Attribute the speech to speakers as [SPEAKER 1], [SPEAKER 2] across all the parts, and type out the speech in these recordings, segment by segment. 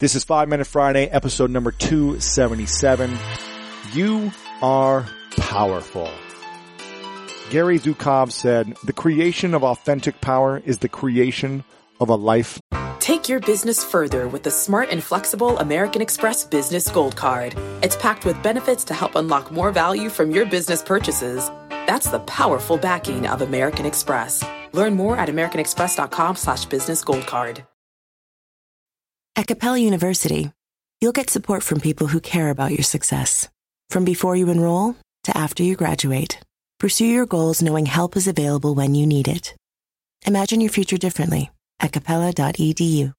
[SPEAKER 1] This is 5 Minute Friday, episode number 277. You are powerful. Gary Zukav said, the creation of authentic power is the creation of a life.
[SPEAKER 2] Take your business further with the smart and flexible American Express Business Gold Card. It's packed with benefits to help unlock more value from your business purchases. That's the powerful backing of American Express. Learn more at americanexpress.com slash business gold card.
[SPEAKER 3] At Capella University, you'll get support from people who care about your success. From before you enroll to after you graduate, pursue your goals knowing help is available when you need it. Imagine your future differently at capella.edu.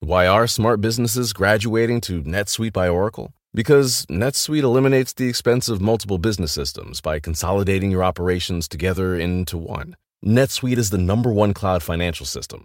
[SPEAKER 4] Why are smart businesses graduating to NetSuite by Oracle? Because NetSuite eliminates the expense of multiple business systems by consolidating your operations together into one. NetSuite is the number one cloud financial system,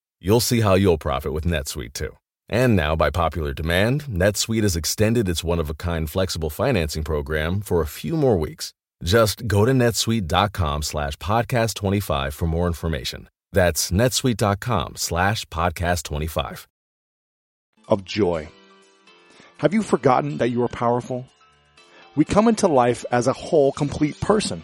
[SPEAKER 4] You'll see how you'll profit with NetSuite too. And now, by popular demand, NetSuite has extended its one-of-a-kind flexible financing program for a few more weeks. Just go to netsuite.com slash podcast 25 for more information. That's netsuite.com slash podcast 25.
[SPEAKER 1] of joy. Have you forgotten that you are powerful? We come into life as a whole, complete person.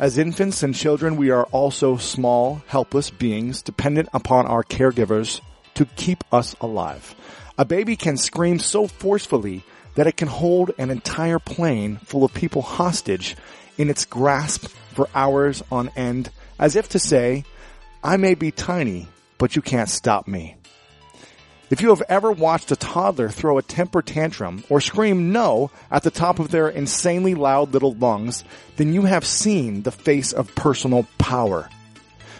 [SPEAKER 1] As infants and children, we are also small, helpless beings dependent upon our caregivers to keep us alive. A baby can scream so forcefully that it can hold an entire plane full of people hostage in its grasp for hours on end, as if to say, I may be tiny, but you can't stop me. If you have ever watched a toddler throw a temper tantrum or scream no at the top of their insanely loud little lungs, then you have seen the face of personal power.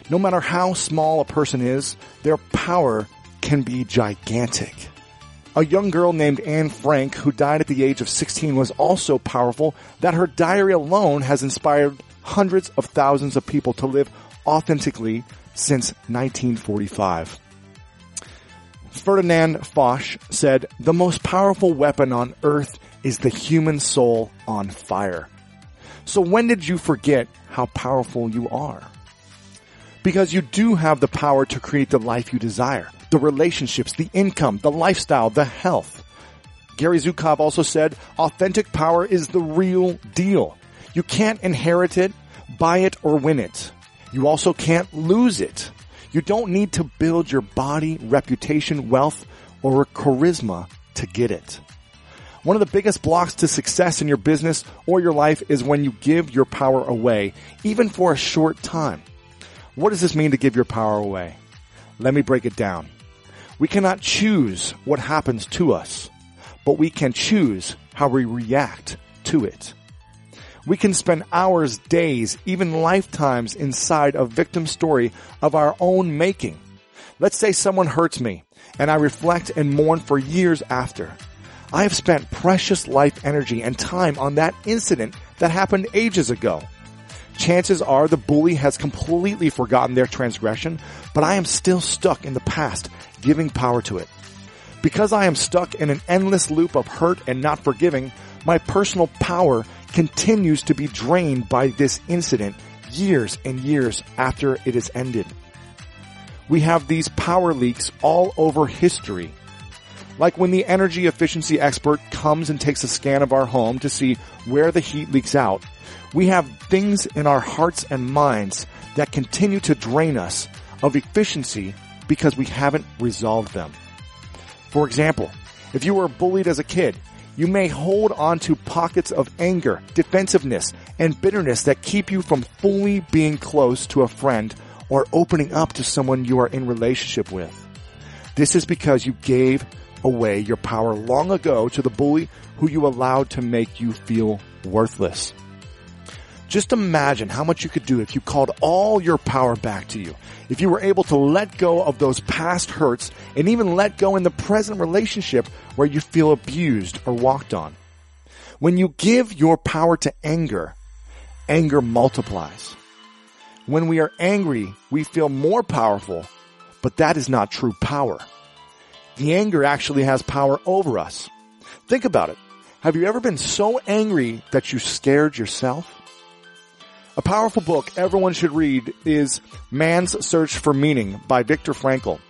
[SPEAKER 1] No matter how small a person is, their power can be gigantic. A young girl named Anne Frank, who died at the age of 16, was also powerful that her diary alone has inspired hundreds of thousands of people to live authentically since 1945. Ferdinand Foch said, the most powerful weapon on earth is the human soul on fire. So when did you forget how powerful you are? Because you do have the power to create the life you desire, the relationships, the income, the lifestyle, the health. Gary Zukav also said, authentic power is the real deal. You can't inherit it, buy it, or win it. You also can't lose it. You don't need to build your body, reputation, wealth, or charisma to get it. One of the biggest blocks to success in your business or your life is when you give your power away, even for a short time. What does this mean to give your power away? Let me break it down. We cannot choose what happens to us, but we can choose how we react to it. We can spend hours, days, even lifetimes inside a victim story of our own making. Let's say someone hurts me and I reflect and mourn for years after. I have spent precious life energy and time on that incident that happened ages ago. Chances are the bully has completely forgotten their transgression, but I am still stuck in the past, giving power to it. Because I am stuck in an endless loop of hurt and not forgiving, my personal power continues to be drained by this incident years and years after it is ended. We have these power leaks all over history. Like when the energy efficiency expert comes and takes a scan of our home to see where the heat leaks out, we have things in our hearts and minds that continue to drain us of efficiency because we haven't resolved them. For example, if you were bullied as a kid, you may hold on to pockets of anger, defensiveness, and bitterness that keep you from fully being close to a friend or opening up to someone you are in relationship with. This is because you gave away your power long ago to the bully who you allowed to make you feel worthless. Just imagine how much you could do if you called all your power back to you. If you were able to let go of those past hurts and even let go in the present relationship where you feel abused or walked on. When you give your power to anger, anger multiplies. When we are angry, we feel more powerful, but that is not true power. The anger actually has power over us. Think about it. Have you ever been so angry that you scared yourself? A powerful book everyone should read is Man's Search for Meaning by Viktor Frankl.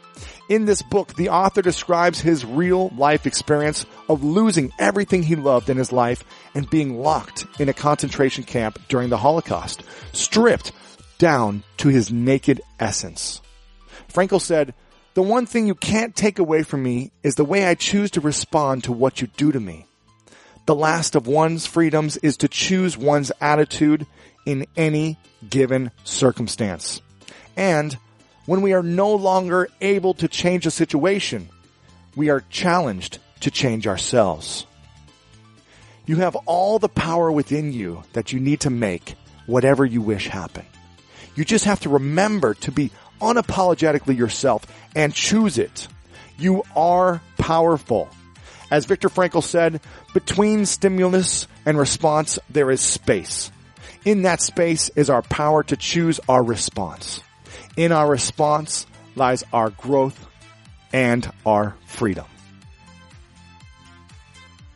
[SPEAKER 1] In this book, the author describes his real life experience of losing everything he loved in his life and being locked in a concentration camp during the Holocaust, stripped down to his naked essence. Frankl said, the one thing you can't take away from me is the way I choose to respond to what you do to me. The last of one's freedoms is to choose one's attitude in any given circumstance. And when we are no longer able to change a situation, we are challenged to change ourselves. You have all the power within you that you need to make whatever you wish happen. You just have to remember to be unapologetically yourself and choose it. You are powerful. As Viktor Frankl said, between stimulus and response, there is space. In that space is our power to choose our response. In our response lies our growth and our freedom.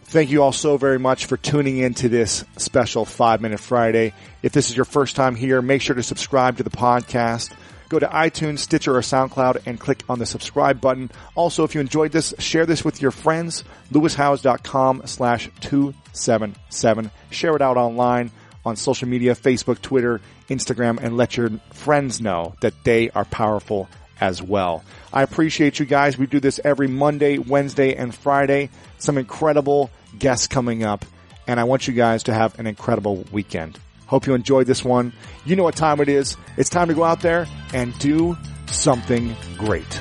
[SPEAKER 1] Thank you all so very much for tuning in to this special five minute Friday. If this is your first time here, make sure to subscribe to the podcast. Go to iTunes, Stitcher, or SoundCloud and click on the subscribe button. Also, if you enjoyed this, share this with your friends. lewishowes.com slash 277. Share it out online on social media, Facebook, Twitter, Instagram, and let your friends know that they are powerful as well. I appreciate you guys. We do this every Monday, Wednesday, and Friday. Some incredible guests coming up, and I want you guys to have an incredible weekend. Hope you enjoyed this one. You know what time it is. It's time to go out there and do something great.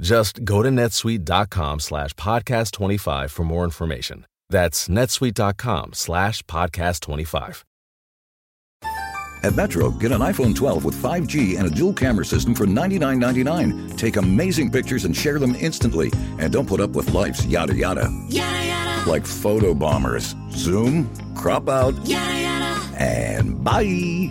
[SPEAKER 4] Just go to netsuite.com slash podcast 25 for more information. That's netsuite.com slash podcast 25.
[SPEAKER 5] At Metro, get an iPhone 12 with 5G and a dual camera system for $99.99. Take amazing pictures and share them instantly. And don't put up with life's yada yada.
[SPEAKER 6] Yada yada.
[SPEAKER 5] Like photo bombers. Zoom, crop out,
[SPEAKER 6] Yada yada.
[SPEAKER 5] and bye.